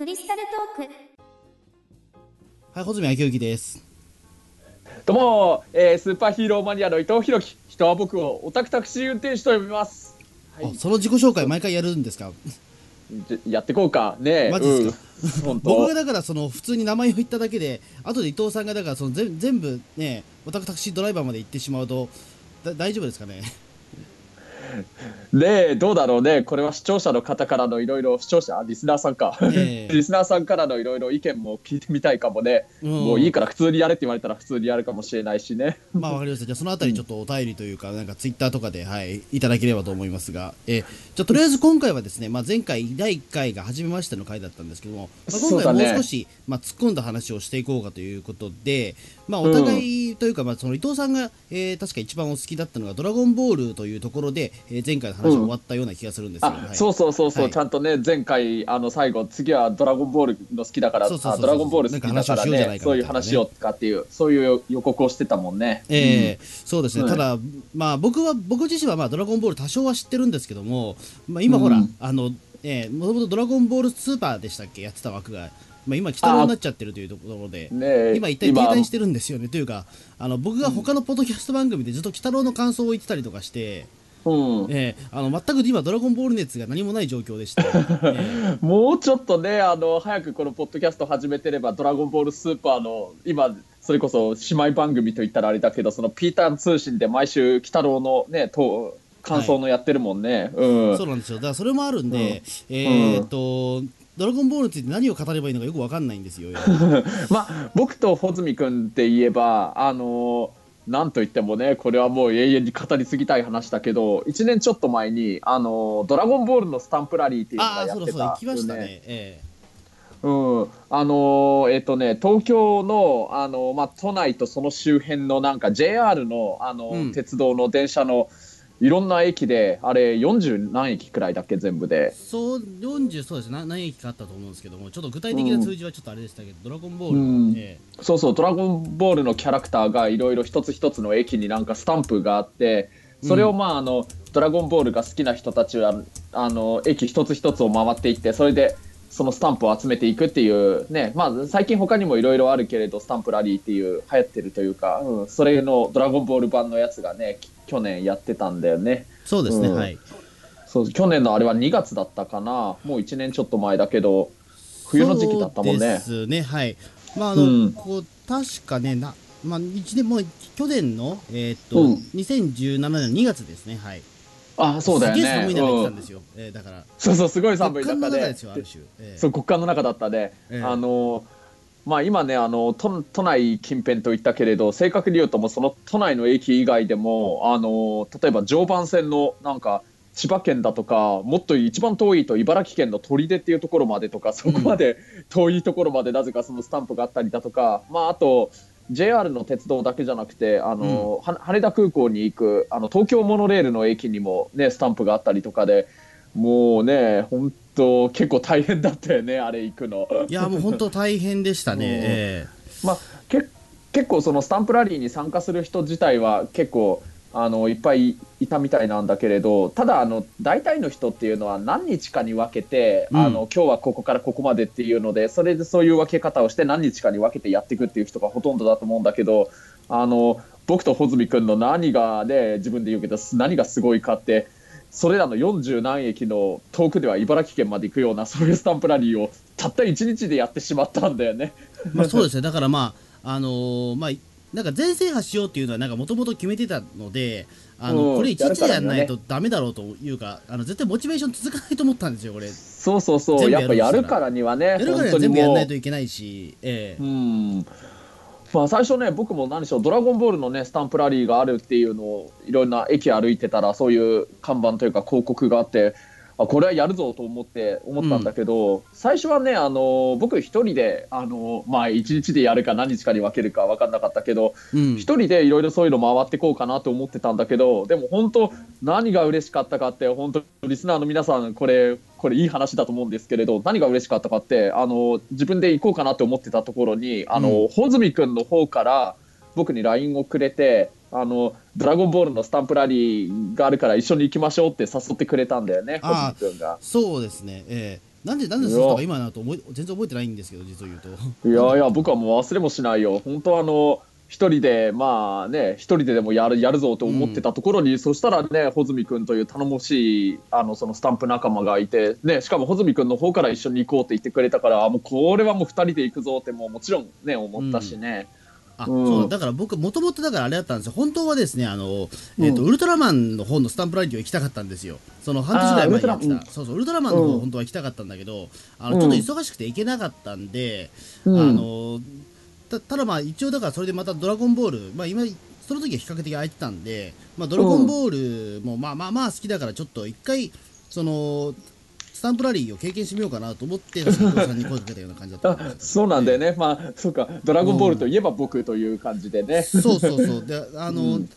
クリスタルトーク。はい、穂積昭之です。どうも、えースーパーヒーローマニアの伊藤弘樹。人は僕をオタクタクシー運転手と呼びます、はいあ、その自己紹介毎回やるんですか？やってこうか。ねえ。マジですか？うん、本僕が当だからその普通に名前を言っただけで、後で伊藤さんがだからその全全部ね、オタクタクシードライバーまで行ってしまうとだ大丈夫ですかね？ねえどうだろうね。これは視聴者の方からのいろいろ視聴者リスナーさんか、ええ。リスナーさんからのいろいろ意見も聞いてみたいかもね、うん。もういいから普通にやれって言われたら普通にやるかもしれないしね。まあわかりました。じゃあそのあたりちょっとお便りというかなんかツイッターとかではいいただければと思いますが、えーじゃあとりあえず今回はですね、まあ前回第1回が初めましての回だったんですけども、まあ、今回はもう少し、まあ突っ込んだ話をしていこうかということで、まあお互いというかまあその伊藤さんが、えー確か一番お好きだったのがドラゴンボールというところで、えー前回の話が終わったような気がするんですそうそうそうそう、はい。ちゃんとね前回あの最後次はドラゴンボールの好きだからそうそうそうそう。あドラゴンボール好きだからねね。そういう話をかっていうそういう予告をしてたもんね。えーそうですね、はいただ、まあ、僕は僕自身は、まあ、ドラゴンボール多少は知ってるんですけども、まあ、今ほら、うん。あのえーもともとドラゴンボールスーパーでしたっけ？やってた枠が、まあ、今、鬼太郎になっちゃってるというところで。ねえ今一体停滞してるんですよね。というかあの僕が他のポッドキャスト番組でずっと鬼太郎の感想を言ってたりとかして、うん。えーあの全く今ドラゴンボール熱が何もない状況でして、え ーもうちょっとね、あの早くこのポッドキャスト始めてれば、ドラゴンボールスーパーの今、それこそ姉妹番組といったらあれだけど、そのピーターン通信で毎週、鬼太郎のね、と感想のやってるもんね。うん。そうなんですよ。だからそれもあるんで、えーっとドラゴンボールについて何を語ればいいのかよくわかんないんですよ。まあ、僕と穂積君って言えば、あのなんといってもね、これはもう永遠に語り継ぎたい話だけど、1年ちょっと前に、あのドラゴンボールのスタンプラリーっていうのああ、がやってたそうだそうだ、行きましたよね。えうん、あのーえっ、とね、東京の、あのーまあ、都内とその周辺のなんか JR の、あのーうん鉄道の電車のいろんな駅で、あれ40何駅くらいだっけ、全部で。そう40そうですな何駅かあったと思うんですけどもちょっと具体的な数字はちょっとあれでしたけど、ドラゴンボール、うん。えそうそう、ドラゴンボールのキャラクターがいろいろ一つ一つの駅になんかスタンプがあって、それをまあ、あの、ドラゴンボールが好きな人たちは、あの、駅一つ一つを回っていって、それで、そのスタンプを集めていくっていうね、まあ最近他にもいろいろあるけれど、スタンプラリーっていう流行ってるというか、うん、それのドラゴンボール版のやつがね、き去年やってたんだよね。ーそうですね、うん。はい。そう、去年のあれは2月だったかな、もう1年ちょっと前だけど、冬の時期だったもんそうねで。すねはい。まああの、うん。こう確かねなまあ一年もう去年のえーっと、うん。2017年の2月ですねはいあ、そうだよね。すげえ寒い中行ってたうんんですよ、えーだから。そうそう、すごい寒い極寒の中で。中ですよある種、えー。そう極寒の中だったね、ええあのまあ、今ねあの都、都内近辺といったけれど、正確に言うと、もうその都内の駅以外でも、あの例えば常磐線のなんか千葉県だとか、もっと一番遠いと茨城県の取手っていうところまでとか、そこまで遠いところまでなぜかそのスタンプがあったりだとか、まあ、あと、JR の鉄道だけじゃなくて、あのは羽田空港に行くあの東京モノレールの駅にも、ね、スタンプがあったりとかで、もうね、本当、結構大変だったよね、あれ行くの。いやもう本当大変でしたね、うん。え。まあ、け結構、そのスタンプラリーに参加する人自体は結構あのいっぱいいたみたいなんだけれど、ただあの、大体の人っていうのは何日かに分けて、うんあの今日はここからここまでっていうので、それでそういう分け方をして、何日かに分けてやっていくっていう人がほとんどだと思うんだけど、あの僕と穂積君の何がね、自分で言うけど、何がすごいかって、それらの40何駅の遠くでは茨城県まで行くようなそういうスタンプラリーをたった1日でやってしまったんだよね。えまあそうですねだからまああのーまあなんか全制覇しようっていうのはなんかもともと決めてたのであの、うん。これ一日でやんないとダメだろうというかあの絶対モチベーション続かないと思ったんですよこれ。やそうそうそう、ややっぱやるからにはね、るから全部やんもうないといけないしええ。うん。まあ、最初ね、僕も何でしょう、ドラゴンボールのね、スタンプラリーがあるっていうのを、いろんな駅歩いてたら、そういう看板というか広告があって、あこれはやるぞと思って思ったんだけど、最初はね、あの僕一人で、あのまあ、一日でやるか何日かに分けるか分かんなかったけど、うん。一人でいろいろそういうの回ってこうかなと思ってたんだけど、でも本当、何が嬉しかったかって、本当、リスナーの皆さん、これ、これいい話だと思うんですけれど、何が嬉しかったかって、あの自分で行こうかなと思ってたところに、あの、うん。穂積君の方から僕に LINE をくれて、あのドラゴンボールのスタンプラリーがあるから一緒に行きましょうって誘ってくれたんだよね、あー穂積君が。そうですね、ええ。なんでなんでそうしたか今なと思い全然覚えてないんですけど実を言うと。いやいや、僕はもう忘れもしないよ。本当あの、一人で、まあね、一人ででもやるやるぞと思ってたところに、そしたらね、穂積君という頼もしい、あの、そのスタンプ仲間がいて、ね、しかも穂積君の方から一緒に行こうって言ってくれたから、もうこれはもう二人で行くぞって、もうもちろんね、思ったしね。あ、うん。そうだから僕もともとだからあれだったんですよ。本当はですねあの、えっとうんウルトラマンの方のスタンプラリーを行きたかったんですよ。その半年ぐらい前にやってた、そうそうウルトラマンの方うん本当は行きたかったんだけど、あのうんちょっと忙しくて行けなかったんで、うん。あのたただまあ一応だからそれでまたドラゴンボールまあ今その時は比較的空いてたんで、まあ、ドラゴンボールもまあまあまあ好きだからちょっと一回そのスタンプラリーを経験してみようかなと思って藤さんに声かけたような感じだった。そうなんだよね。まあ、そうか、ドラゴンボールといえば僕という感じでね。そうそうそう。であの、うん。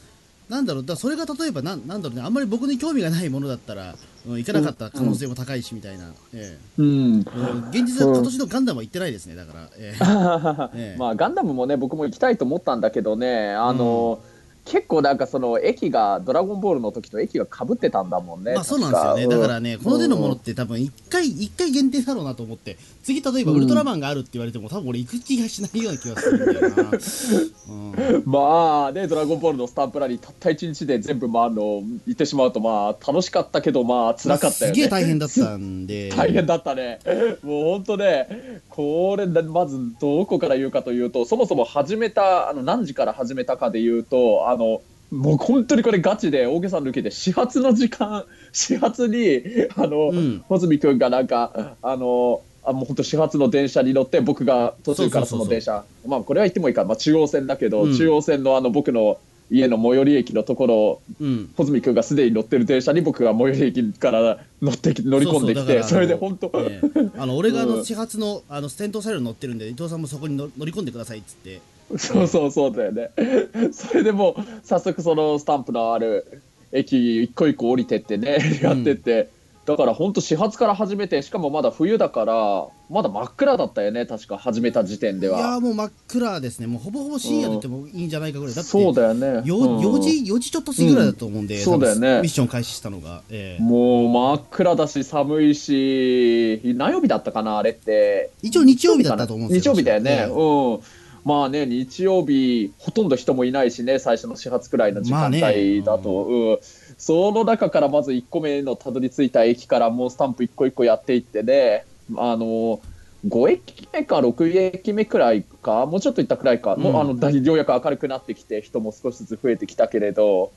なんだろう。だそれが例えばなんなんだろうね。あんまり僕に興味がないものだったら、うん、行かなかった可能性も高いしみたいな、えうん。えうん。現実は今年のガンダムは行ってないですねだから、ええ。ええ。まあガンダムもね僕も行きたいと思ったんだけどね。あの、結構なんかその駅がドラゴンボールの時と駅がかぶってたんだもんね。まあそうなんですよね、確だからね、この手のものって多分一回、一回限定だろうなと思って、次例えばウルトラマンがあるって言われても、多分俺行く気がしないような気がするんだよな。うんうん まあねドラゴンボールのスタンプラリーたった1日で全部回るの行ってしまうとまあ楽しかったけどまあ辛かったよね。すげえ大変だったんで。大変だったね。もう本当ね、これ、まずどこから言うかというと、そもそも始めた、あの何時から始めたかで言うと、あのもう本当にこれガチで大げさ抜きで始発の時間、始発に、あの、うん穂積君がなんか、あの、あもう本当始発の電車に乗って僕が途中からその電車。まあこれは言ってもいいか、まあ、中央線だけど、うん。中央線のあの僕の家の最寄り駅のところうん。穂積君がすでに乗ってる電車に僕が最寄り駅から乗ってき乗り込んできてそれで本当、ええ。あの俺があうん。の始発のあの先頭車両に乗ってるんで、伊藤さんもそこに乗乗り込んでくださいっつって。そうそうそうだよね。それでもう早速そのスタンプのある駅一個一個降りてってねやってって、だから本当始発から始めてしかもまだ冬だからまだ真っ暗だったよね確か始めた時点でいやは。ーもう真っ暗ですね、もうほぼほぼ深夜でってもいいんじゃないかぐらい、だってそうだよね。ようん。4時4時ちょっと過ぎぐらいだと思うんで、うん。そうだよね。ミッション開始したのが。ええ。もう真っ暗だし寒いし何曜日だったかなあれって。一応日曜日だったと思うんですよ。日曜日だよね、ええうんまあね日曜日ほとんど人もいないしね最初の始発くらいの時間帯だと、うん、その中からまず1個目のたどり着いた駅からもうスタンプ1個1個やっていってねあの5駅目か6駅目くらいかもうちょっと行ったくらいか、もうあのだようやく明るくなってきて人も少しずつ増えてきたけれど、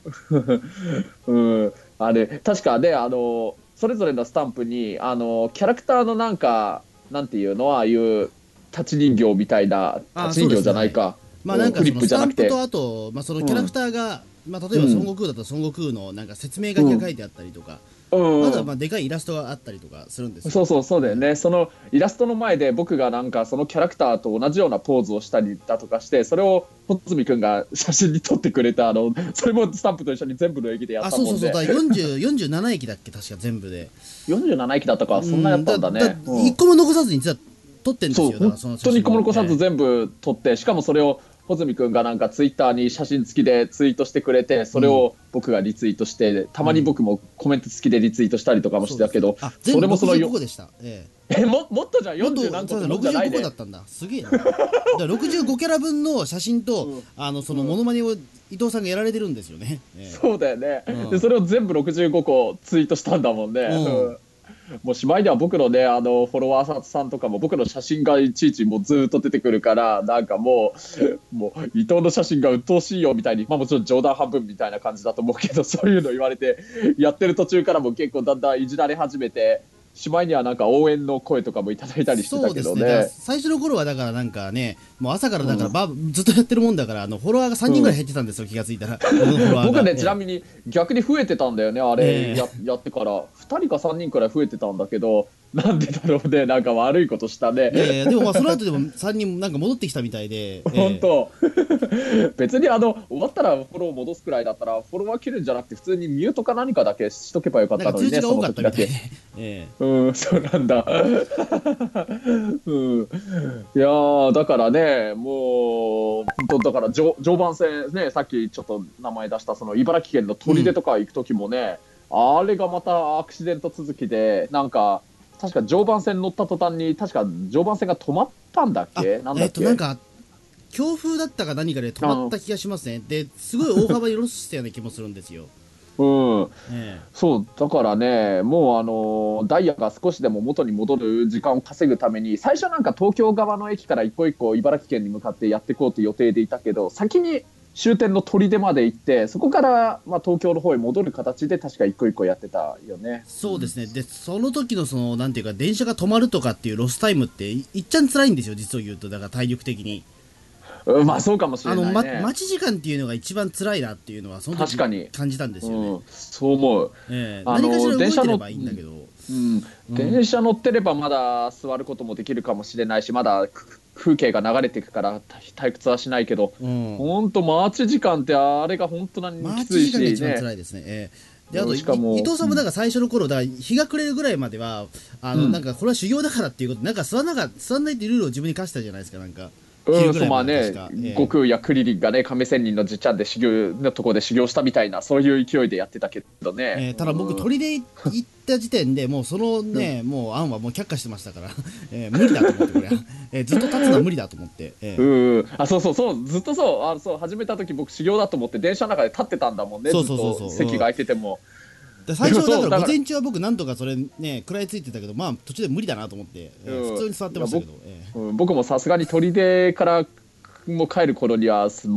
うん、あれ確かねあのそれぞれのスタンプにあのキャラクターのなんかなんていうのああいう立ち人形みたいなあ立ち人形じゃないか、まあなんかフリッそのスプじゃなくて。タンプとあと、まあ、そのキャラクターが、まあ、例えば孫悟空だったら孫悟空のなんか説明書きが書いてあったりとか、うん。まだまあでかいイラストがあったりとかするんですよ。そうそうそうだよね。そのイラストの前で僕がなんかそのキャラクターと同じようなポーズをしたりだとかしてそれを穂積君が写真に撮ってくれたあのそれもスタンプと一緒に全部の駅でやっあそうたもんで。そうそうだから40 47駅だっけ？確か全部で。47駅だったか。そんなやったんだね、ううん。一個も残さずに実は撮ってんですそうよ本当に一個も残さずええ全部撮ってしかもそれを穂積君がなんかツイッターに写真付きでツイートしてくれてそれを僕がリツイートしてたまに僕もコメント付きでリツイートしたりとかもしてたけど、あ全部それもその65よ個でした。ええ。えももっとじゃんもっと40何個そうだってもんじゃない65個ねだったんだ。すげえな。だから65キャラ分の写真と、うん。あのそのモノマネを伊藤さんがやられてるんですよね、ええ。そうだよね、うんでそれを全部65個ツイートしたんだもんね、うん。うんもうしまいには僕のねあのフォロワーさんとかも僕の写真がいちいちもうずっと出てくるからなんかもうもう伊藤の写真が鬱陶しいよみたいに、まあ、もちろん冗談半分みたいな感じだと思うけど そういうの言われてやってる途中からも結構だんだんいじられ始めてしまいにはなんか応援の声とかもいただいたりしてたけどねね。最初の頃はだからなんかねもう朝からだからば、ずっとやってるもんだからあのフォロワーが3人ぐらい減ってたんですよ、気がついたら。僕ね、ええ。ちなみに逆に増えてたんだよね、あれ、ええ。ややってから、2人か3人くらい増えてたんだけど、なんでだろうね、なんか悪いことしたね。いやいやでもまあその後でも 3人なんか戻ってきたみたいで、ええ。本当、別にあの終わったらフォロー戻すくらいだったら、フォロワー切るんじゃなくて、普通にミュートか何かだけしとけばよかったのにね、そえ。うん、そうなんだ。うん、いやーだからね、もう、本当だから常常磐線ね、さっきちょっと名前出した、その茨城県の取手とか行く時もね、あれがまたアクシデント続きで、なんか、確か常磐線乗った途端に確か常磐線が止まったんだっあけなんだっけ、えっとなんか強風だったか何かで止まった気がしますねですごい大幅にロスしたような気もするんですよ、うん。え。そうだからね、もうあのダイヤが少しでも元に戻る時間を稼ぐために、最初なんか東京側の駅から一個一個茨城県に向かってやっていこうと予定でいたけど、先に終点の砦まで行って、そこからまあ東京の方へ戻る形で、確か一個一個やってたよね。そうですね。でその時のそのなんていうか電車が止まるとかっていうロスタイムっていいっちゃん辛いんですよ実を言うと。だから体力的にうん、まあそうかもしれあの、ないね。ま、待ち時間っていうのが一番辛いなっていうのはその時確かに。感じたんですよね、うん、そう思う。ええ。あの何かしら動い電車のてればいいんだけど、うん、電車乗ってればまだ座ることもできるかもしれないし、まだく風景が流れていくから退屈はしないけど、うん。本当、待ち時間ってあれが本当にきつい時間が一番しね。辛いですね。ええ。であといしかも伊藤さんもなんか最初の頃だ日が暮れるぐらいまではあの、うん。なんかこれは修行だからっていうことなんか座らなか座らないっていうルールを自分に課したじゃないですかなんかうん、まあね悟空やクリリンがね、亀仙人のじっちゃんで修行のところで修行したみたいな、そういう勢いでやってたけどね。えーただ僕、うん。鳥で行った時点でもうそのね、もう案はもう却下してましたから、えー無理だと思ってこれは、えーずっと立つのは無理だと思って、えーうん、あそうそうそうずっとそうあそう始めた時僕修行だと思って電車の中で立ってたんだもんねそうそうそうそう。ずっと席が空いてても、で最初だからら。午前中は僕なんとかそれね食らいついてたけどまあ途中で無理だなと思って、えーうん。普通に座ってましたけど、えうん、僕もさすがに砦からもう帰る頃にはす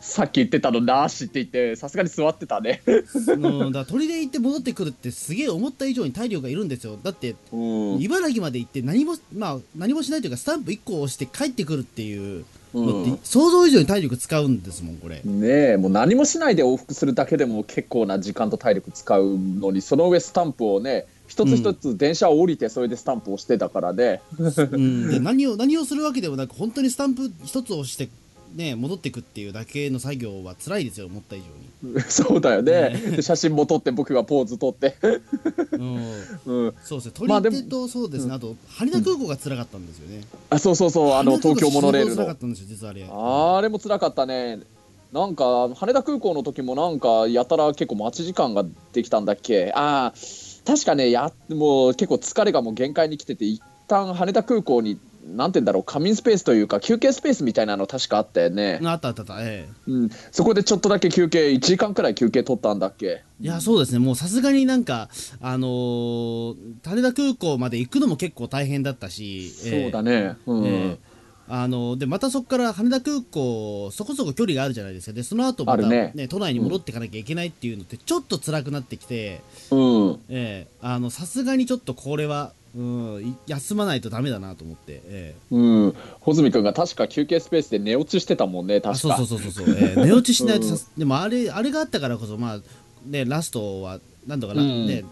さっき言ってたのなしって言ってさすがに座ってたね、ー うん、だから鳥で行って戻ってくるってすげえ思った以上に体力がいるんですよ。だってうん。茨城まで行って何も,、まあ、何もしないというかスタンプ1個押して帰ってくるっていううん。想像以上に体力使うんですもんこれ、ねえもう何もしないで往復するだけでも結構な時間と体力使うのにその上スタンプをね一つ一つ電車を降りてそれでスタンプをしてたからね、うん、で何を何をするわけでもなく本当にスタンプ一つ押して、ね、戻ってくっていうだけの作業は辛いですよ思った以 そうだよね。で写真も撮って僕がポーズ撮って、うん、うん、そうですね。まあでも鳥手とそうですね、あと羽田空港が辛かったんですよね、あそうそうそう。あの東京モノレールの。あれ。あれも辛かったね。なんか羽田空港の時もなんかやたら結構待ち時間ができたんだっけ。ああ確かねやもう結構疲れがもう限界に来てて一旦羽田空港になんて言うんだろう仮眠スペースというか休憩スペースみたいなの確かあったよね、あったあったあった。ええ。うん、そこでちょっとだけ休憩1時間くらい休憩取ったんだっけ？いやそうですね。もうさすがになんかあのー羽田空港まで行くのも結構大変だったし、そうだね。うん、ええ。あのでまたそこから羽田空港そこそこ距離があるじゃないですか。でその後また、ね。ね都内に戻っていかなきゃいけないっていうのってちょっと辛くなってきてうん。ええ。あのさすがにちょっとこれは、うん、い休まないとダメだなと思って、ええ。うん、穂積君が確か休憩スペースで寝落ちしてたもんねあ確か。そうそうそうそうええ寝落ちしないとさす、でもあれあれがあったからこそまあねラストはなんとかな、うん。ね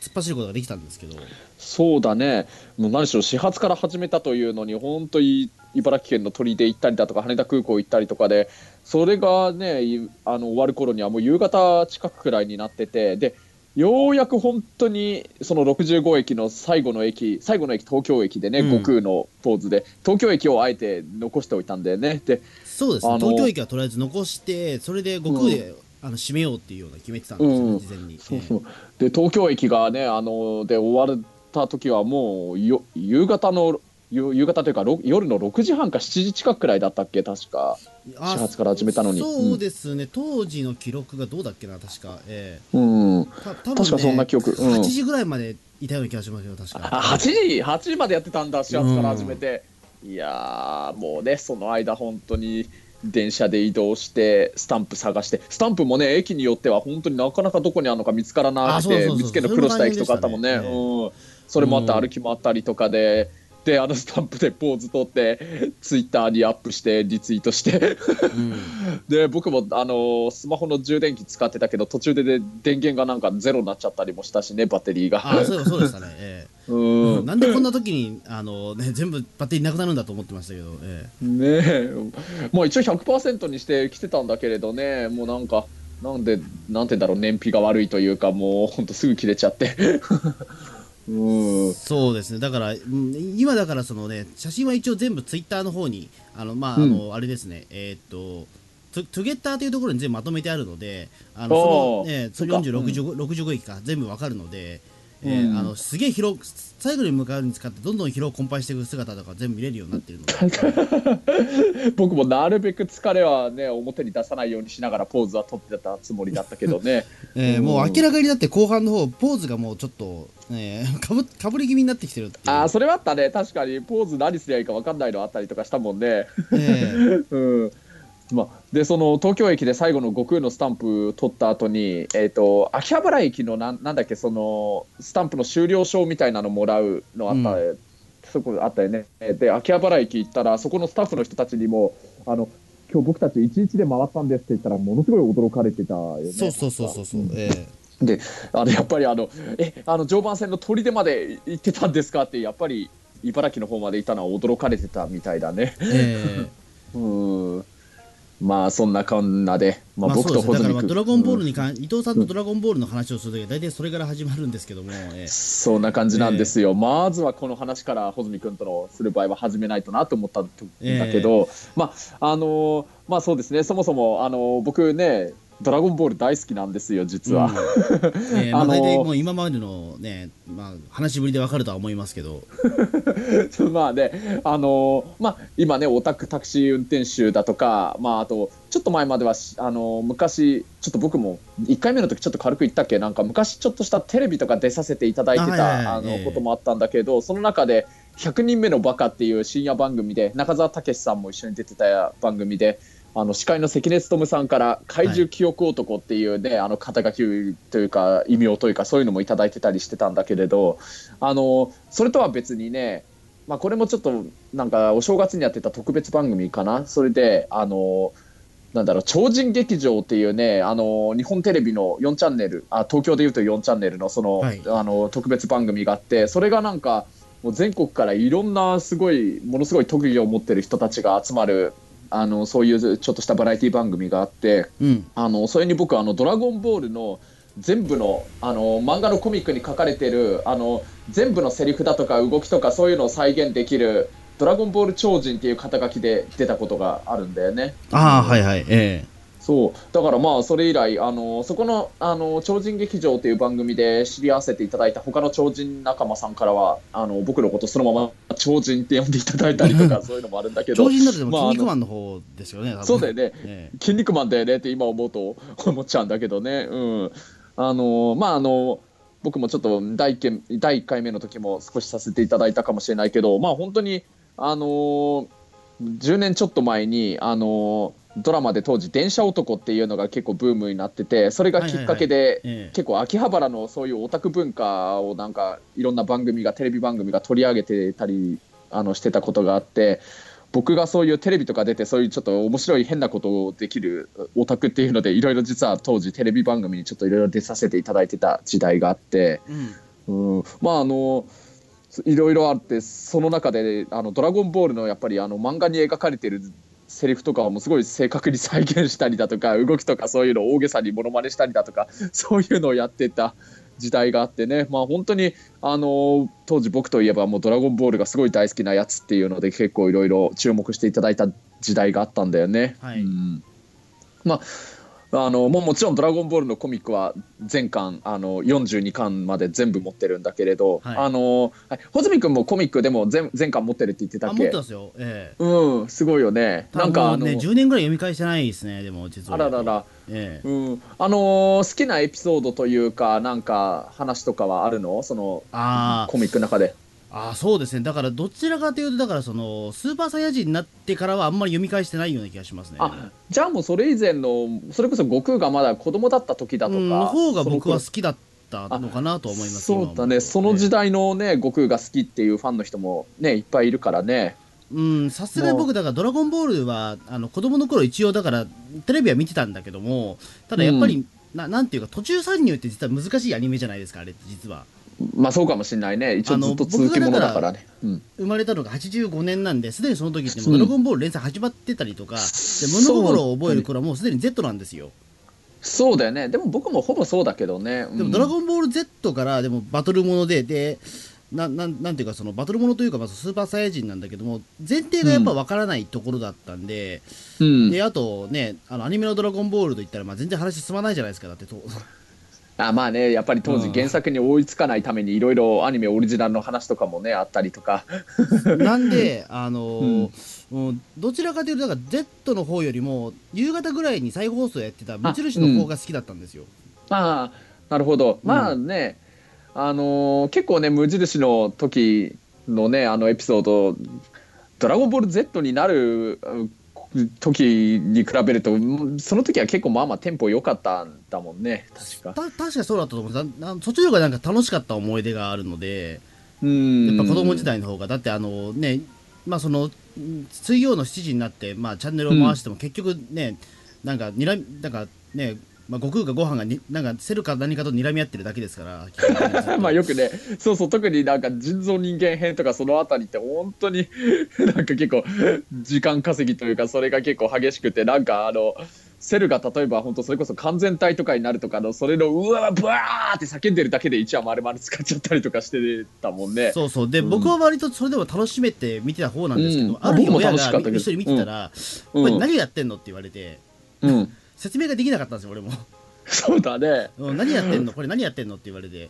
突っ走ることができたんですけど。そうだね、もう何しろ始発から始めたというのに、本当に茨城県の鳥で行ったりだとか、羽田空港行ったりとかで、それがね、いあの終わる頃にはもう夕方近くくらいになってて、でようやく本当にその65駅の最後の駅、最後の駅、東京駅でね、うん。悟空のポーズで、東京駅をあえて残しておいたんだよね。でそうですね。東京駅はとりあえず残してそれで悟空で、あの締めようっていうような決めてたんですよ、ねうん。事前に、そうそう。で東京駅がねあので終わった時はもうよ夕方の夕夕方というかろ夜の6時半か7時近くくらいだったっけ？確か。始発から始めたのに。そうですね、当時の記録がどうだっけな？確か。ええ。うん。た多分、ね、確かそんな記憶。うん。8時ぐらいまでいたような気がしますよ確か。あ8時8時までやってたんだ始発から始めて、いやーもうねその間本当に電車で移動してスタンプ探して。スタンプもね駅によっては本当になかなかどこにあるのか見つからなくて見つけるの苦労した駅とかあったもんね。それも大変でしたね。うん、それもあってうん歩き回ったりとかで。であのスタンプでポーズ取ってツイッターにアップしてリツイートして。うん。で僕もあのスマホの充電器使ってたけど途中でで電源がなんかゼロになっちゃったりもしたしねバッテリーが。あそうそうでしたね、ええ。うん。なんでこんな時にあの、ね、全部バッテリーなくなるんだと思ってましたけど、ええ。ねえ、まあ一応100%にして来てたんだけれどね、もうなんか、なんで、なんて言うんだろう、燃費が悪いというか、もう本当すぐ切れちゃって。うん、そうですね。だから、うん今だからそのね写真は一応全部ツイッターの方にあのまあ、あのあれですね。えーっとトゥトゥゲッターというところに全部まとめてあるのであのその、ね、そそっか。の40、65 65駅か全部わかるので、えーうん。あのすげえ疲労最後に向かうに使ってどんどん疲労困憊していく姿とか全部見れるようになってるので。僕もなるべく疲れはね表に出さないようにしながらポーズは取ってたつもりだったけどね。えーもう明らかにだって後半の方ポーズがもうちょっと、え ーかぶかぶり気味になってきてるってああそれはあったね。確かにポーズ何すりゃいいか分かんないのあったりとかしたもんね。えー。うんまあ、でその東京駅で最後の悟空のスタンプ取った後に、えー、と秋葉原駅のなんなんだっけそのスタンプの終了証みたいなのもらうのあった、そこあったよね。で秋葉原駅行ったらそこのスタッフの人たちにもあの今日僕たち1日で回ったんですって言ったらものすごい驚かれてたよね。そうそうそうそうそう、えであのやっぱりあのえあの常磐線の砦まで行ってたんですか？ってやっぱり茨城の方まで行ったのは驚かれてたみたいだね。ーえ。ー うんまあそんなこんなで、まあ、まあ僕とホズミ君ドラゴンボールに関、伊藤さんとドラゴンボールの話をするときは大体それから始まるんですけども、えーそんな感じなんですよ、まずはこの話から穂積君とのする場合は始めないとなと思ったんだけど、まああのーまあそうですね。そもそも、あのー僕ねドラゴンボール大好きなんですよ実は、うん。え ーまあ、あのー大体もう今までのね、まあ、話しぶりでわかるとは思いますけど、まあねあのーまあ今ねオタクタクシー運転手だとかまああとちょっと前まではしあのー昔ちょっと僕も1回目の時ちょっと軽く言ったっけ？なんか昔ちょっとしたテレビとか出させていただいてたあのええ。こともあったんだけどその中で「100人目のバカ」っていう深夜番組で中澤武さんも一緒に出てた番組で。あの司会の関根勤さんから怪獣記憶男っていうね、あの肩書きというか異名というかそういうのもいただいてたりしてたんだけれどあのそれとは別にねまあ、これもちょっとなんかお正月にやってた特別番組かな。それであのなんだろう超人劇場っていうねあの日本テレビの4チャンネルあ東京でいうと4チャンネルのその,、はい。あの特別番組があってそれがなんかもう全国からいろんなすごいものすごい特技を持ってる人たちが集まるあのそういうちょっとしたバラエティ番組があってうん、あのそれに僕あの「ドラゴンボール」の全部のあの漫画のコミックに書かれてるあの全部のセリフだとか動きとかそういうのを再現できる「ドラゴンボール超人」っていう肩書きで出たことがあるんだよね。ああ、はいはい、えそう。だからまあそれ以来あのそこのあの超人劇場っていう番組で知り合わせていただいた他の超人仲間さんからはあの僕のことそのまま超人って呼んでいただいたりとかそういうのもあるんだけえど。超人だってでも、まあ筋肉マンの方ですよね、多分そうだよね。え筋肉マンだよねって今思うと思っちゃうんだけどね。うん。あのまああの僕もちょっと第一件第1回目の時も少しさせていただいたかもしれないけど、まあ本当にあの10年ちょっと前にあのドラマで当時電車男っていうのが結構ブームになってて、それがきっかけで。ええ。結構秋葉原のそういうオタク文化をなんかいろんな番組がテレビ番組が取り上げてたりあのしてたことがあって僕がそういうテレビとか出てそういうちょっと面白い変なことをできるオタクっていうのでいろいろ実は当時テレビ番組にちょっといろいろ出させていただいてた時代があって、うん。うん、まああのいろいろあってその中であの「ドラゴンボール」のやっぱりあの漫画に描かれてるセリフとかもすごい正確に再現したりだとか動きとかそういうのを大げさにモノマネしたりだとかそういうのをやってた時代があってね。まあ本当にあの当時僕といえばもう「ドラゴンボール」がすごい大好きなやつっていうので結構いろいろ注目していただいた時代があったんだよね。はい。うん。まああのもうもちろん「ドラゴンボール」のコミックは全巻あの42巻まで全部持ってるんだけれど、はい。あのはい穂積君もコミックでも全全巻持ってるって言ってたあ、っけ？持っすよ、ええ。うんすごいよね。なんかあの、ね、10年ぐらい読み返してないですね、でも実は。あららら、ええ。うん、あのー好きなエピソードというかなんか話とかはあるの？そのコミックの中であーそうですね。だからどちらかというとだからそのスーパーサイヤ人になってからはあんまり読み返してないような気がしますね。あじゃあもうそれ以前のそれこそ悟空がまだ子供だった時だとか、うんの方が僕はそ好きだったのかなと思いますそうだね。その時代のね悟空が好きっていうファンの人もねいっぱいいるからね。うんさすがに僕だから「ドラゴンボールは」あの子供の頃一応だからテレビは見てたんだけどもただやっぱり、ななんていうか途中参入って実は難しいアニメじゃないですかあれって実はまあそうかもしれないね。一応ずっと続きものだからね。うん。生まれたのが85年なんですでにその時ってドラゴンボール」連載始まってたりとか、で物心を覚える頃はもう。すでに Z なんですよ。そうだよね。でも僕もほぼそうだけどね。でも、ドラゴンボール Z からでもバトルもので、で、ななんなんていうか、そのバトルものというか、まずスーパーサイヤ人なんだけども、前提がやっぱわからないところだったんで、うん、で、あとね、あのアニメのドラゴンボールといったら、まあ、全然話進まないじゃないですか、だってと、あまあねやっぱり当時うん。原作に追いつかないためにいろいろアニメオリジナルの話とかもねあったりとか。なんで、あのーもうどちらかというと、だから Z の方よりも、夕方ぐらいに再放送やってた無印の方が好きだったんですよ。まあなるほど。まあね、あのー結構ね無印の時のねあのエピソード「ドラゴンボール Z」になるう時に比べるとうんその時は結構まあまあテンポ良かったんだもんね。確か。た確かそうだったと思う。そっちの方がなんか楽しかった思い出があるので、うん。やっぱ子供時代の方が、だってあのね、まあその、ん水曜の7時になって、まあチャンネルを回しても結局ね、なんか、にらなんかね、まあ、悟空かご飯がに、なんか、セルか何かと睨み合ってるだけですから、まあよくねそうそう特になんか人造人間編とかそのあたりって本当になんか結構時間稼ぎというかそれが結構激しくてなんかあのセルが例えば本当それこそ完全体とかになるとかのそれのうわブワーって叫んでるだけで1話丸々使っちゃったりとかしてたもんね。そうそう。で、うん。僕は割とそれでも楽しめて見てた方なんですけど、うん。ある日僕も親が楽しかったけど一緒に見てたら、うん。これ何やってんのって言われてうん、説明ができなかったんですよ俺も。そうだね。うん何やってんの？これ何やってんのって言われて。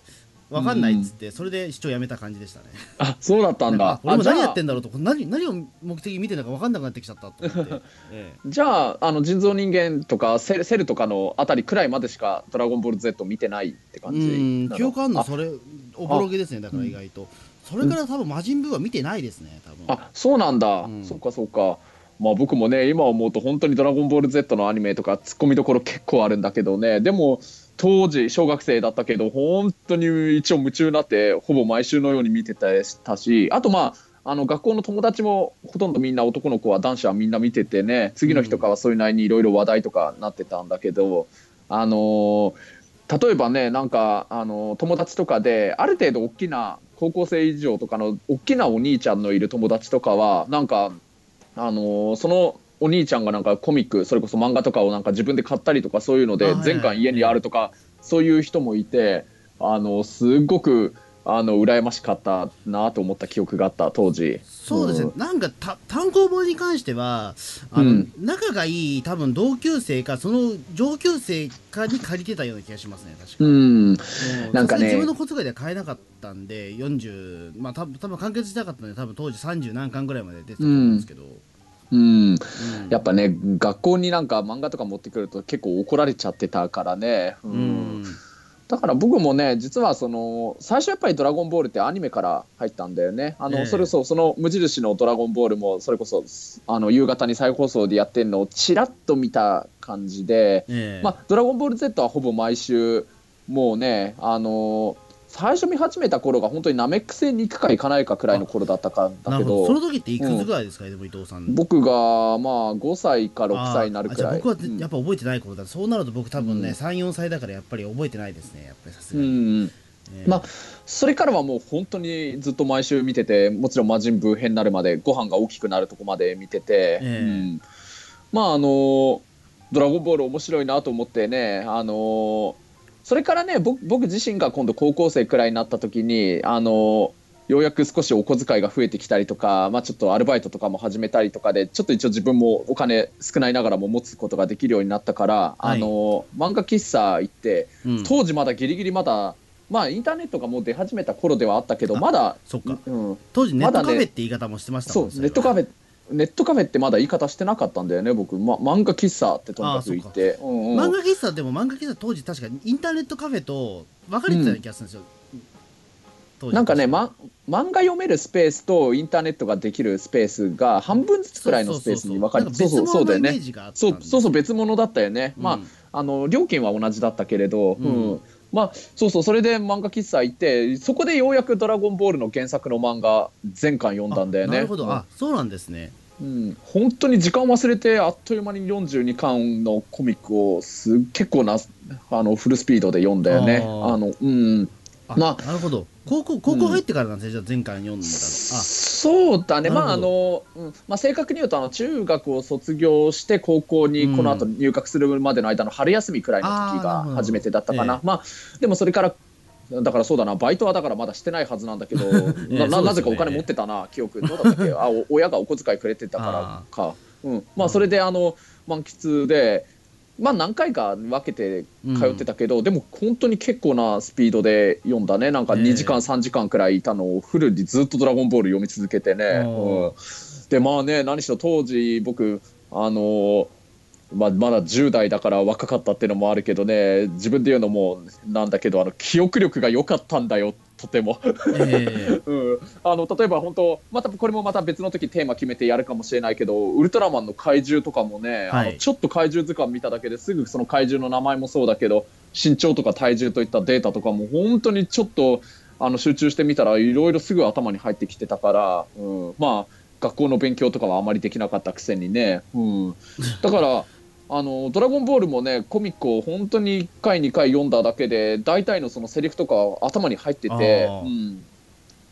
わかんないっつって、それで視聴やめた感じでしたね。あそうだったんだ。俺も何やってんんだろうと。何何を目的に見てるのか分かんなくなってきちゃったと思って、ええ。じゃああの人造人間とかセルセルとかのあたりくらいまでしか「ドラゴンボール Z」見てないって感じ？うんな記憶あんの？あそれおぼろげですねだから意外と、それから多分魔人ブーは見てないですね多分。あそうなんだ、うん。そうかそうかまあ僕もね今思うと本当に「ドラゴンボール Z」のアニメとかツッコミどころ結構あるんだけどね。でも当時小学生だったけど本当に一応夢中になってほぼ毎週のように見てたしあとまああの学校の友達もほとんどみんな男の子は男子はみんな見ててね次の日とかはそれなりにいろいろ話題とかなってたんだけど、あのー例えばねなんかあの友達とかである程度大きな高校生以上とかの大きなお兄ちゃんのいる友達とかはなんかあのそのお兄ちゃんがなんかコミックそれこそ漫画とかをなんか自分で買ったりとかそういうので全巻家にあるとかそういう人もいてあのすっごくあの羨ましかったなと思った記憶があった当時。そうですね、ん。なんかた単行本に関してはあの、うん。仲がいい多分同級生かその上級生かに借りてたような気がしますね確かうん、なんかね。自分の小遣いでは買えなかったんで40まあ多分多分完結したかったんで多分当時30何巻ぐらいまで出てたと思うんですけど、うん、うん。やっぱね学校になんか漫画とか持ってくると結構怒られちゃってたからね。ううんだから僕もね実はその最初やっぱり「ドラゴンボール」ってアニメから入ったんだよね。あの、ええ。それそうその無印の「ドラゴンボール」もそれこそあの夕方に再放送でやってるのをちらっと見た感じで、ええ。まあ、ドラゴンボール Z はほぼ毎週もうねあの最初見始めた頃が本当にナメック星に行くか行かないかくらいの頃だったかだけど。そどの時っていくつぐらいですか、でも伊藤さん。僕がまあ5歳か6歳になるあくらい。じゃあ僕はうんやっぱ覚えてない頃だ、そうなると僕多分ね、うん。34歳だからやっぱり覚えてないですねやっぱりさすうがに、んええまあそれからはもう本当にずっと毎週見ててもちろん魔人ブー編になるまでご飯が大きくなるとこまで見てて、ええ。うん。まああの「ドラゴンボール」面白いなと思ってねあのそれからね僕僕自身が今度高校生くらいになった時にあのようやく少しお小遣いが増えてきたりとか、まあ、ちょっとアルバイトとかも始めたりとかでちょっと一応自分もお金少ないながらも持つことができるようになったから、はい。あの漫画喫茶行ってうん。当時まだギリギリまだまあインターネットがもう出始めた頃ではあったけどあまだそっか。うん、当時ネットまだねカフェって言い方もしてましたそもんうネットカフェネットカフェってまだ言い方してなかったんだよね僕、ま、漫画喫茶ってとにかく言って。うんうん。漫画喫茶でも漫画喫茶当時確かインターネットカフェと分かれてたような気がするんですよ、当時。なんかね、ま、漫画読めるスペースとインターネットができるスペースが半分ずつくらいのスペースに分かれてそうそうそうそうそう別物だったよね、まあうん。あの料金は同じだったけれど、うん。うん。まあそうそうそれで漫画喫茶行ってそこでようやく「ドラゴンボール」の原作の漫画全巻読んだんだよね。あなるほど、あそうなんですねうん、本当に時間忘れてあっという間に42巻のコミックをす結構なあのフルスピードで読んだよね。あのうん、あ、まあなるほど。高校高校入ってからなんですね、じゃあ前回読んだのあ。そうだね、まああのうん。まあ、正確に言うとあの中学を卒業して高校にこの後入学するまでの間の春休みくらいの時が初めてだったかな。え。まあ、でもそれからだからそうだなバイトはだからまだしてないはずなんだけど、ねななぜかお金持ってたな記憶。どうだったっけ？あお親がお小遣いくれてたからか、うん、まあそれであの満喫でまあ何回か分けて通ってたけど、でも本当に結構なスピードで読んだね。なんかええ。2時間、3時間くらいいたのをフルにずっと「ドラゴンボール」読み続けてね、おうん、でまあね何しろ当時僕あのーまあ、まだ10代だから若かったっていうのもあるけどね。自分で言うのもなんだけどあの記憶力が良かったんだよ。とても。え うん、あの例えば本当またこれもまた別の時テーマ決めてやるかもしれないけどウルトラマンの怪獣とかもね、あはい。のちょっと怪獣図鑑見ただけですぐその怪獣の名前もそうだけど身長とか体重といったデータとかも本当にちょっとあの集中してみたらいろいろすぐ頭に入ってきてたから、うん、まあ学校の勉強とかはあまりできなかったくせにね、うん、だからあの「ドラゴンボール」もねコミックを本当に1回2回読んだだけで大体のそのセリフとか頭に入ってて、うん。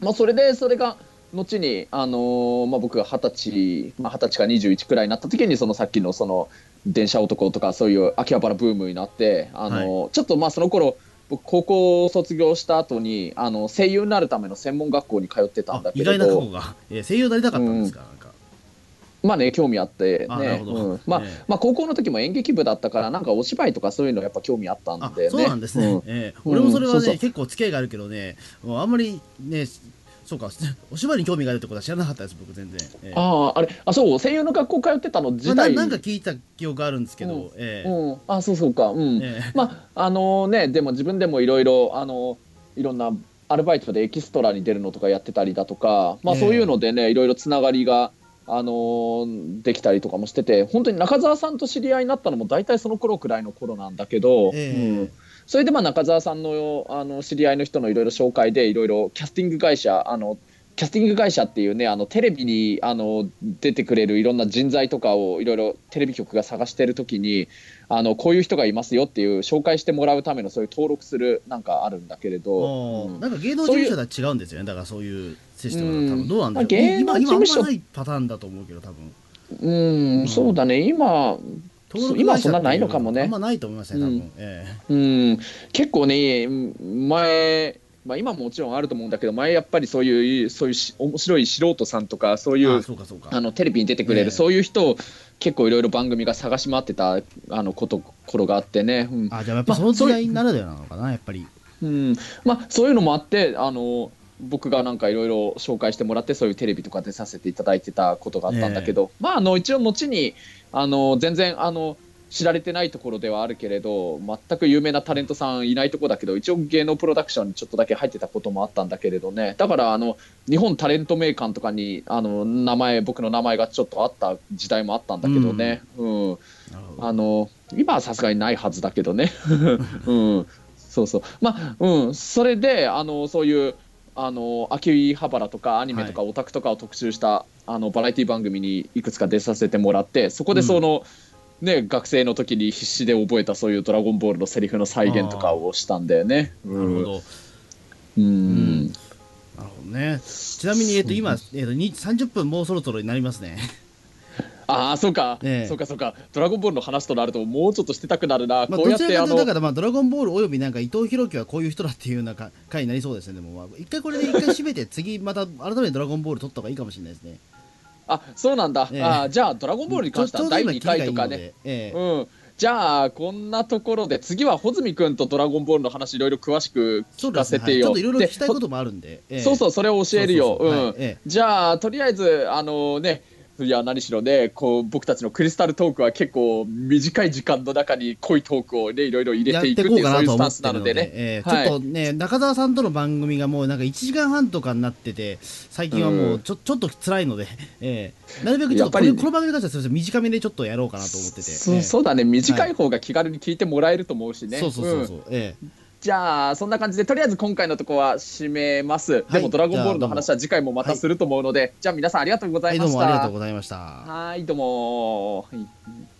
まあ、それでそれが後に、あのーまあ、僕が二十歳、まあ、二十歳か21くらいになった時にそのさっきのその電車男とかそういう秋葉原ブームになって、あのーちょっとまあその頃僕高校を卒業した後にあの声優になるための専門学校に通ってたんあだけれ意外な過去どが、えー声優になりたかったんですか、なんかまあね興味あってね。うん。まあええまあ、高校の時も演劇部だったからなんかお芝居とかそういうのやっぱ興味あったんあでね。そうなんですね、うん。え俺もそれはね、そうそう。結構付き合いがあるけどね。もうあんまりねそうか。お芝居に興味があるってことは知らなかったです僕全然、えーあああれあそう。声優の学校通ってたのま自体、あななんか聞いた記憶があるんですけど、うん。えーうん、あそうそうか。うん、えーまああのねでも自分でもいろいろあのいろんなアルバイトでエキストラに出るのとかやってたりだとか、まあ、ええ。そういうのでねいろいろつながりが、あのできたりとかもしてて本当に中澤さんと知り合いになったのも大体その頃くらいの頃なんだけど、ええ。うん。それでまあ中澤さんのあの知り合いの人のいろいろ紹介でいろいろキャスティング会社あのキャスティング会社っていうねあのテレビにあの出てくれるいろんな人材とかをいろいろテレビ局が探してる時にあのこういう人がいますよっていう紹介してもらうためのそういう登録するなんかあるんだけれど、うん。なんか芸能事務所とは違うんですよね。だからそういうシステムが多うん分どうなんだろう、まあ芸能今今あんまないパターンだと思うけど多分。うんうんそうだね。今今そんなないのかもね。あんまないと思いますね多分、うん。えうん結構ね前、まあ、今ももちろんあると思うんだけど前やっぱりそういうそういうし面白い素人さんとかそういえあうあのテレビに出てくれる、ええ。そういう人を結構いろいろ番組が探し回ってたあのこと頃があってね、うん。あじゃあやっぱその時代ならではなのかなやっぱり。うん。まあ、そういうのもあってあの僕がなんかいろいろ紹介してもらってそういうテレビとか出させていただいてたことがあったんだけど、まあ、あの一応後にあの全然あの知られてないところではあるけれど全く有名なタレントさんいないところだけど一応芸能プロダクションにちょっとだけ入ってたこともあったんだけれどね。だからあの日本タレント名鑑とかにあの名前僕の名前がちょっとあった時代もあったんだけどね、うん。なるほど。あの今はさすがにないはずだけどね、うん、そうそう。まあうん。それであのそういうあの秋葉原とかアニメとかオタクとかを特集した、あのバラエティ番組にいくつか出させてもらってそこでその、ね、学生の時に必死で覚えたそういう「ドラゴンボール」のセリフの再現とかをしたんだよね。なるほど、うん、なるほどね。ちなみに、えっと、今、えっと、に30分もうそろそろになりますね ああそうか、ええ。そうかそうか「ドラゴンボール」の話となるともうちょっとしてたくなるな、まあ、こうやってあのどちらかというとだから、まあ、ドラゴンボールおよびなんか伊藤洋樹はこういう人だっていうようなか回になりそうですね、でも、まあ、一回これで一回締めて、次また改めてドラゴンボール撮った方がいいかもしれないですね。あそうなんだ、ええ。あじゃあ「ドラゴンボール」に関しては第2ちょちょうど今回とかねええうん、じゃあこんなところで次は穂積君と「ドラゴンボール」の話いろいろ詳しく聞かせてよ。はいちょっといろいろで聞きたいこともあるんで、ええそうそうそれを教えるよ。じゃあとりあえずあのねいや何しろねこう僕たちのクリスタルトークは結構短い時間の中に濃いトークをねいろいろ入れていくっていうそういうスタンスなのでね。ええはいちょっとね、中澤さんとの番組がもうなんか1時間半とかになってて、最近はもうちょ,、ちょっと辛いので、ええなるべくちょっとこれこの番組に関してはすみません短めでちょっとやろうかなと思ってて。そええそうだね短い方が気軽に聞いてもらえると思うしね。そうそうそうそう、ええじゃあそんな感じでとりあえず今回のとこは締めます、でも「ドラゴンボール」の話は次回もまたすると思うので、じゃあ皆さんありがとうござはいい、ました。どうもありがとうございました。はいどうもはい